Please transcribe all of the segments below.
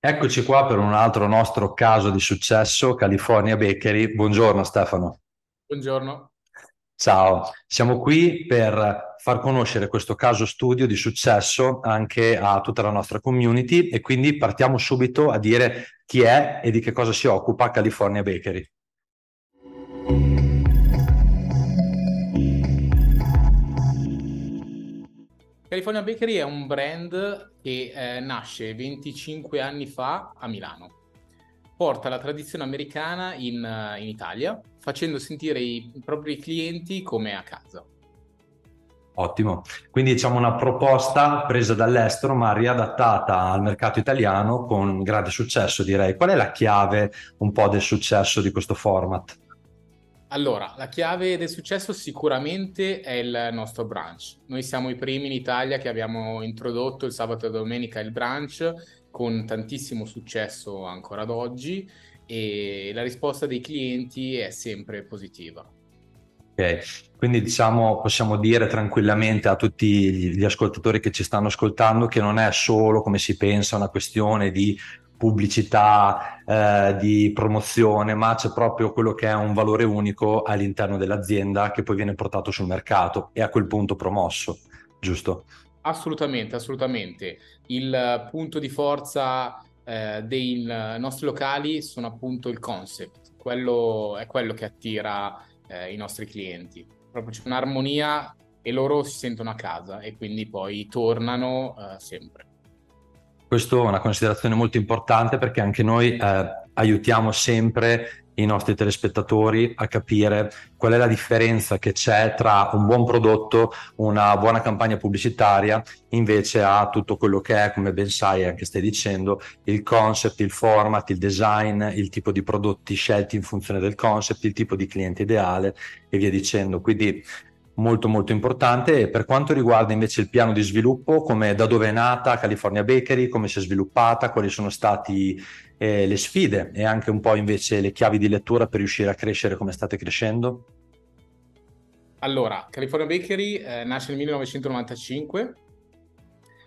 Eccoci qua per un altro nostro caso di successo, California Bakery. Buongiorno Stefano. Buongiorno. Ciao, siamo qui per far conoscere questo caso studio di successo anche a tutta la nostra community e quindi partiamo subito a dire chi è e di che cosa si occupa California Bakery. California Bakery è un brand che eh, nasce 25 anni fa a Milano. Porta la tradizione americana in, uh, in Italia, facendo sentire i, i propri clienti come a casa. Ottimo, quindi diciamo una proposta presa dall'estero ma riadattata al mercato italiano con grande successo direi. Qual è la chiave un po' del successo di questo format? Allora, la chiave del successo sicuramente è il nostro brunch. Noi siamo i primi in Italia che abbiamo introdotto il sabato e domenica il brunch con tantissimo successo ancora ad oggi e la risposta dei clienti è sempre positiva. Ok, quindi diciamo possiamo dire tranquillamente a tutti gli ascoltatori che ci stanno ascoltando che non è solo come si pensa una questione di pubblicità, eh, di promozione, ma c'è proprio quello che è un valore unico all'interno dell'azienda che poi viene portato sul mercato e a quel punto promosso, giusto? Assolutamente, assolutamente. Il punto di forza eh, dei nostri locali sono appunto il concept, quello è quello che attira eh, i nostri clienti. Proprio c'è un'armonia e loro si sentono a casa e quindi poi tornano eh, sempre. Questa è una considerazione molto importante perché anche noi eh, aiutiamo sempre i nostri telespettatori a capire qual è la differenza che c'è tra un buon prodotto, una buona campagna pubblicitaria, invece a tutto quello che è, come ben sai, anche stai dicendo, il concept, il format, il design, il tipo di prodotti scelti in funzione del concept, il tipo di cliente ideale e via dicendo. Quindi molto molto importante e per quanto riguarda invece il piano di sviluppo, come da dove è nata California Bakery, come si è sviluppata, quali sono state eh, le sfide e anche un po' invece le chiavi di lettura per riuscire a crescere come state crescendo? Allora, California Bakery eh, nasce nel 1995,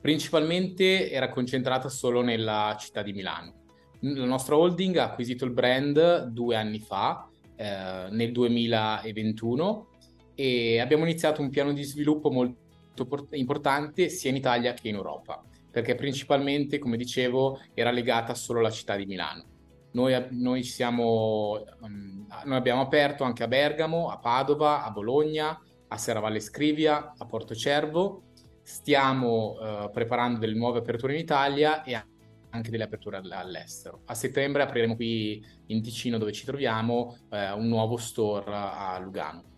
principalmente era concentrata solo nella città di Milano. La nostra holding ha acquisito il brand due anni fa, eh, nel 2021, e abbiamo iniziato un piano di sviluppo molto importante sia in Italia che in Europa, perché principalmente, come dicevo, era legata solo alla città di Milano. Noi, noi, siamo, um, noi abbiamo aperto anche a Bergamo, a Padova, a Bologna, a Serravalle Scrivia, a Porto Cervo. Stiamo uh, preparando delle nuove aperture in Italia e anche delle aperture all'estero. A settembre apriremo qui in Ticino, dove ci troviamo, uh, un nuovo store a Lugano.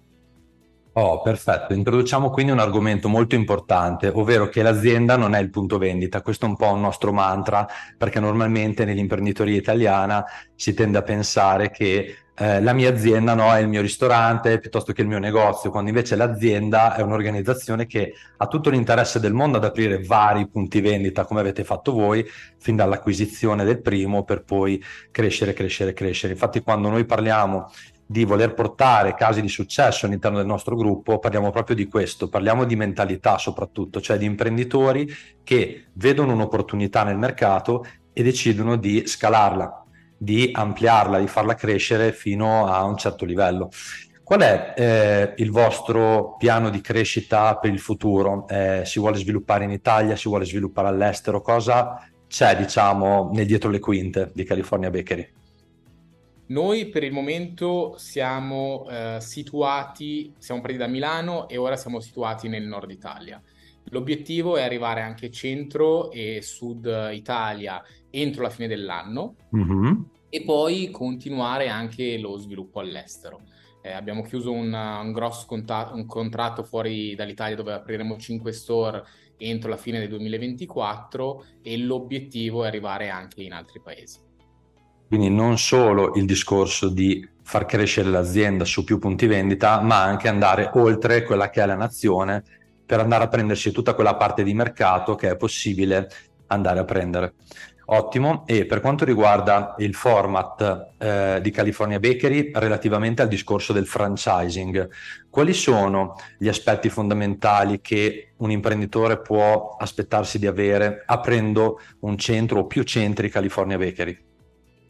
Oh, perfetto. Introduciamo quindi un argomento molto importante, ovvero che l'azienda non è il punto vendita. Questo è un po' un nostro mantra, perché normalmente nell'imprenditoria italiana si tende a pensare che eh, la mia azienda no, è il mio ristorante piuttosto che il mio negozio, quando invece l'azienda è un'organizzazione che ha tutto l'interesse del mondo ad aprire vari punti vendita, come avete fatto voi, fin dall'acquisizione del primo per poi crescere, crescere, crescere. Infatti quando noi parliamo di voler portare casi di successo all'interno del nostro gruppo, parliamo proprio di questo, parliamo di mentalità soprattutto, cioè di imprenditori che vedono un'opportunità nel mercato e decidono di scalarla, di ampliarla, di farla crescere fino a un certo livello. Qual è eh, il vostro piano di crescita per il futuro? Eh, si vuole sviluppare in Italia, si vuole sviluppare all'estero? Cosa c'è, diciamo, nel dietro le quinte di California Bakery? Noi per il momento siamo eh, situati, siamo partiti da Milano e ora siamo situati nel nord Italia. L'obiettivo è arrivare anche centro e sud Italia entro la fine dell'anno mm-hmm. e poi continuare anche lo sviluppo all'estero. Eh, abbiamo chiuso un, un grosso conta- un contratto fuori dall'Italia dove apriremo 5 store entro la fine del 2024 e l'obiettivo è arrivare anche in altri paesi. Quindi non solo il discorso di far crescere l'azienda su più punti vendita, ma anche andare oltre quella che è la nazione per andare a prendersi tutta quella parte di mercato che è possibile andare a prendere. Ottimo, e per quanto riguarda il format eh, di California Bakery relativamente al discorso del franchising, quali sono gli aspetti fondamentali che un imprenditore può aspettarsi di avere aprendo un centro o più centri California Bakery?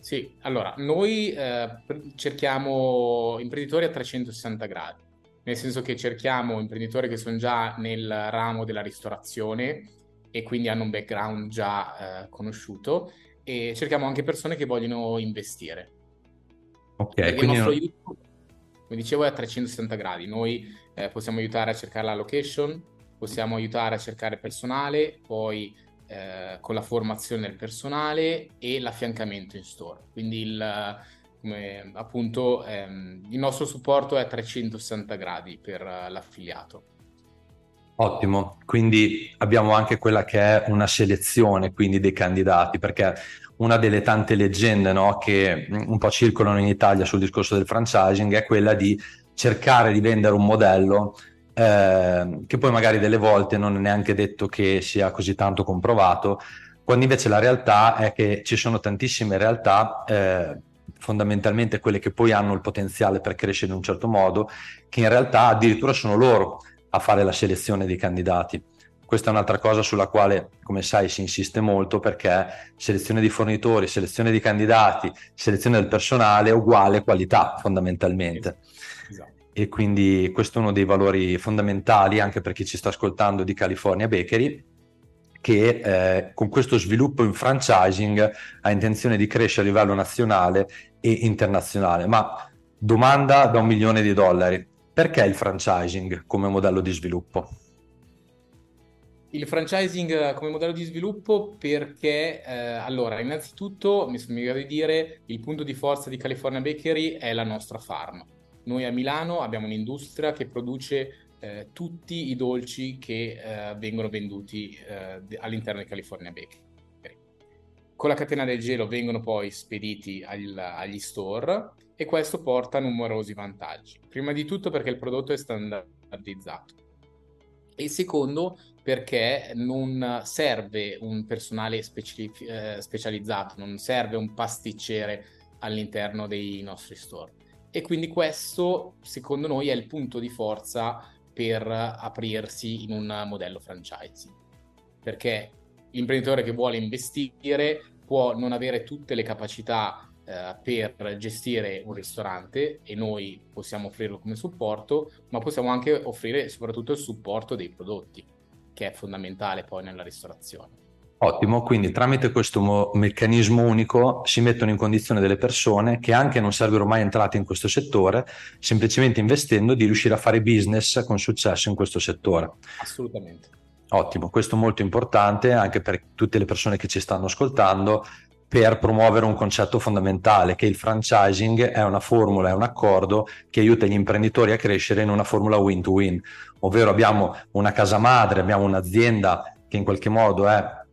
Sì, allora, noi eh, cerchiamo imprenditori a 360 gradi, nel senso che cerchiamo imprenditori che sono già nel ramo della ristorazione, e quindi hanno un background già eh, conosciuto e cerchiamo anche persone che vogliono investire. Ok, Perché quindi il nostro aiuto, come dicevo, è a 360 gradi. Noi eh, possiamo aiutare a cercare la location, possiamo aiutare a cercare personale, poi eh, con la formazione del personale e l'affiancamento in store. Quindi il, come, appunto ehm, il nostro supporto è a 360 gradi per uh, l'affiliato. Ottimo, quindi abbiamo anche quella che è una selezione quindi dei candidati, perché una delle tante leggende no, che un po' circolano in Italia sul discorso del franchising è quella di cercare di vendere un modello eh, che poi magari delle volte non è neanche detto che sia così tanto comprovato, quando invece la realtà è che ci sono tantissime realtà, eh, fondamentalmente quelle che poi hanno il potenziale per crescere in un certo modo, che in realtà addirittura sono loro a fare la selezione dei candidati. Questa è un'altra cosa sulla quale, come sai, si insiste molto perché selezione di fornitori, selezione di candidati, selezione del personale è uguale qualità fondamentalmente. Esatto. E quindi questo è uno dei valori fondamentali anche per chi ci sta ascoltando di California Bakery, che eh, con questo sviluppo in franchising ha intenzione di crescere a livello nazionale e internazionale. Ma domanda da un milione di dollari perché il franchising come modello di sviluppo? Il franchising come modello di sviluppo perché, eh, allora, innanzitutto, mi sono di dire, il punto di forza di California Bakery è la nostra farm. Noi a Milano abbiamo un'industria che produce eh, tutti i dolci che eh, vengono venduti eh, all'interno di California Bakery. Con la catena del gelo vengono poi spediti agli, agli store e questo porta numerosi vantaggi. Prima di tutto perché il prodotto è standardizzato e secondo perché non serve un personale eh, specializzato, non serve un pasticcere all'interno dei nostri store. E quindi questo, secondo noi, è il punto di forza per aprirsi in un modello franchising. Perché l'imprenditore che vuole investire può non avere tutte le capacità eh, per gestire un ristorante e noi possiamo offrirlo come supporto, ma possiamo anche offrire soprattutto il supporto dei prodotti, che è fondamentale poi nella ristorazione. Ottimo, quindi tramite questo mo- meccanismo unico si mettono in condizione delle persone che anche non sarebbero mai entrate in questo settore, semplicemente investendo di riuscire a fare business con successo in questo settore. Assolutamente. Ottimo, questo è molto importante anche per tutte le persone che ci stanno ascoltando per promuovere un concetto fondamentale, che il franchising è una formula, è un accordo che aiuta gli imprenditori a crescere in una formula win-to-win, ovvero abbiamo una casa madre, abbiamo un'azienda che in qualche modo è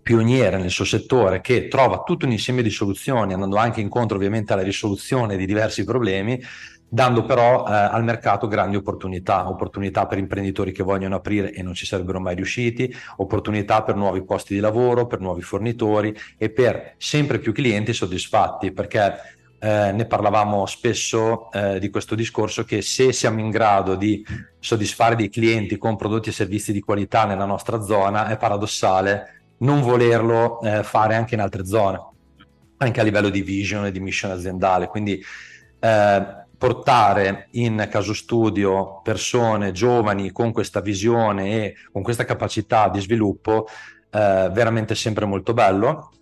pioniera nel suo settore, che trova tutto un insieme di soluzioni, andando anche incontro ovviamente alla risoluzione di diversi problemi, dando però eh, al mercato grandi opportunità, opportunità per imprenditori che vogliono aprire e non ci sarebbero mai riusciti, opportunità per nuovi posti di lavoro, per nuovi fornitori e per sempre più clienti soddisfatti, perché eh, ne parlavamo spesso eh, di questo discorso che se siamo in grado di soddisfare dei clienti con prodotti e servizi di qualità nella nostra zona, è paradossale non volerlo eh, fare anche in altre zone, anche a livello di vision e di mission aziendale. Quindi eh, portare in caso studio persone giovani con questa visione e con questa capacità di sviluppo eh, veramente sempre molto bello.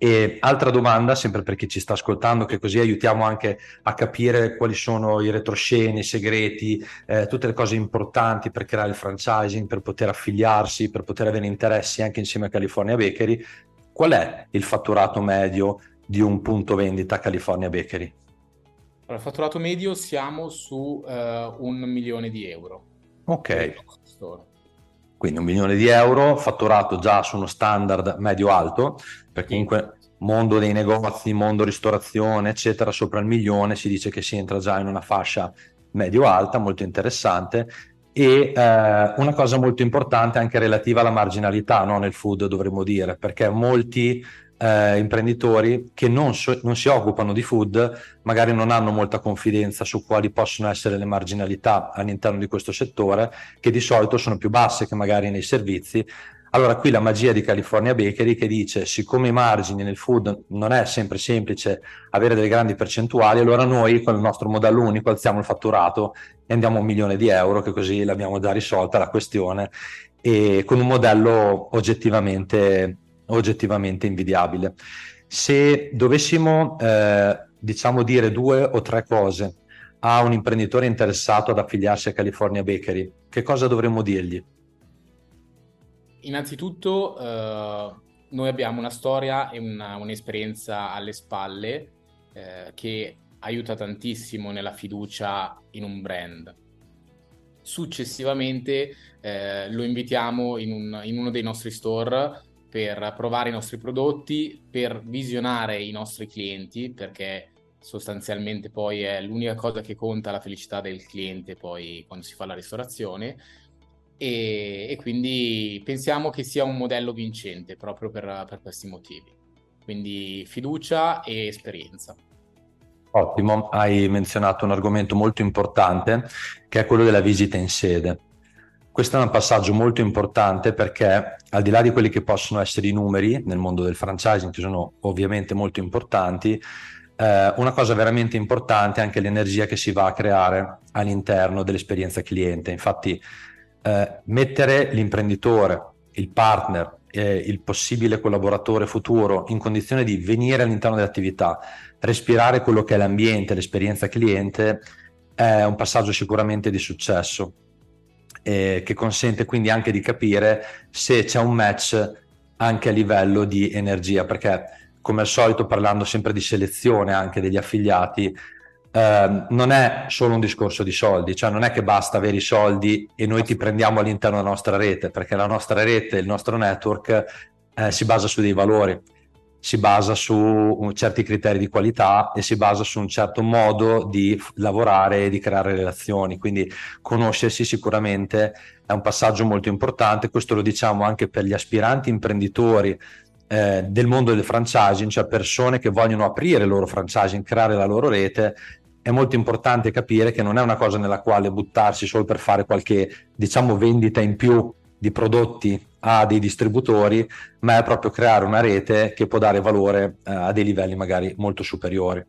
E altra domanda, sempre per chi ci sta ascoltando, che così aiutiamo anche a capire quali sono i retrosceni, i segreti, eh, tutte le cose importanti per creare il franchising, per poter affiliarsi, per poter avere interessi anche insieme a California Bakery. Qual è il fatturato medio di un punto vendita California Bakery? Allora, fatturato medio siamo su uh, un milione di euro. Ok. Quindi un milione di euro fatturato già su uno standard medio-alto, perché comunque mondo dei negozi, mondo ristorazione, eccetera, sopra il milione si dice che si entra già in una fascia medio-alta, molto interessante. e eh, una cosa molto importante anche relativa alla marginalità no? nel food dovremmo dire perché molti eh, imprenditori che non, so- non, si occupano di food magari non hanno molta confidenza su quali possono essere le marginalità all'interno di questo settore che di solito sono più basse che magari nei servizi. Allora qui la magia di California Bakery che dice siccome i margini nel food non è sempre semplice avere delle grandi percentuali, allora noi con il nostro modello unico alziamo il fatturato e andiamo a un milione di euro che così l'abbiamo già risolta la questione e con un modello oggettivamente, oggettivamente invidiabile. Se dovessimo eh, diciamo dire due o tre cose a un imprenditore interessato ad affiliarsi a California Bakery, che cosa dovremmo dirgli? Innanzitutto, eh, noi abbiamo una storia e una, un'esperienza alle spalle eh, che aiuta tantissimo nella fiducia in un brand. Successivamente eh, lo invitiamo in, un, in uno dei nostri store per provare i nostri prodotti, per visionare i nostri clienti, perché sostanzialmente poi è l'unica cosa che conta la felicità del cliente poi quando si fa la ristorazione e, e quindi pensiamo che sia un modello vincente proprio per, per questi motivi. Quindi fiducia e esperienza. Ottimo, hai menzionato un argomento molto importante che è quello della visita in sede. Questo è un passaggio molto importante perché al di là di quelli che possono essere i numeri nel mondo del franchising, che sono ovviamente molto importanti, eh, una cosa veramente importante è anche l'energia che si va a creare all'interno dell'esperienza cliente. Infatti eh, mettere l'imprenditore, il partner, il possibile collaboratore futuro in condizione di venire all'interno dell'attività, respirare quello che è l'ambiente, l'esperienza cliente, è un passaggio sicuramente di successo eh, che consente quindi anche di capire se c'è un match anche a livello di energia, perché come al solito parlando sempre di selezione anche degli affiliati, eh, non è solo un discorso di soldi, cioè non è che basta avere i soldi e noi ti prendiamo all'interno della nostra rete, perché la nostra rete, il nostro network eh, si basa su dei valori, si basa su certi criteri di qualità e si basa su un certo modo di lavorare e di creare relazioni. Quindi conoscersi sicuramente è un passaggio molto importante, questo lo diciamo anche per gli aspiranti imprenditori eh, del mondo del franchising, cioè persone che vogliono aprire il loro franchising, creare la loro rete, è molto importante capire che non è una cosa nella quale buttarsi solo per fare qualche, diciamo, vendita in più di prodotti a dei distributori, ma è proprio creare una rete che può dare valore eh, a dei livelli magari molto superiori.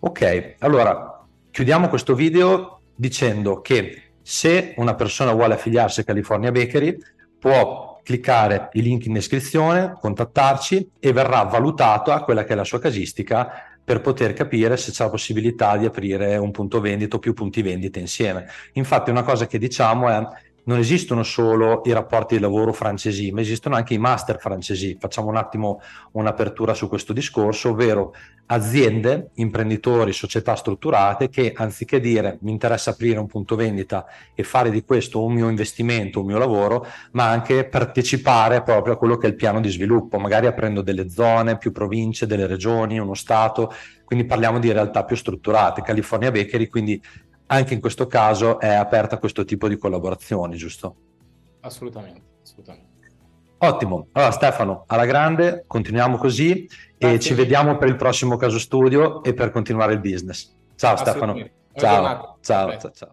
Ok, allora chiudiamo questo video dicendo che se una persona vuole affiliarsi a California Bakery può cliccare il link in descrizione, contattarci e verrà valutato a quella che è la sua casistica per poter capire se c'è la possibilità di aprire un punto vendita o più punti vendita insieme. Infatti una cosa che diciamo è non esistono solo i rapporti di lavoro francesi, ma esistono anche i master francesi. Facciamo un attimo un'apertura su questo discorso, ovvero aziende, imprenditori, società strutturate che anziché dire mi interessa aprire un punto vendita e fare di questo un mio investimento, un mio lavoro, ma anche partecipare proprio a quello che è il piano di sviluppo, magari aprendo delle zone, più province, delle regioni, uno stato, quindi parliamo di realtà più strutturate. California Bakery quindi anche in questo caso è aperta a questo tipo di collaborazioni, giusto? Assolutamente, assolutamente. Ottimo, allora Stefano, alla grande, continuiamo così Grazie. e ci vediamo per il prossimo caso studio e per continuare il business. Ciao Stefano. Ciao, ciao, ciao, ciao.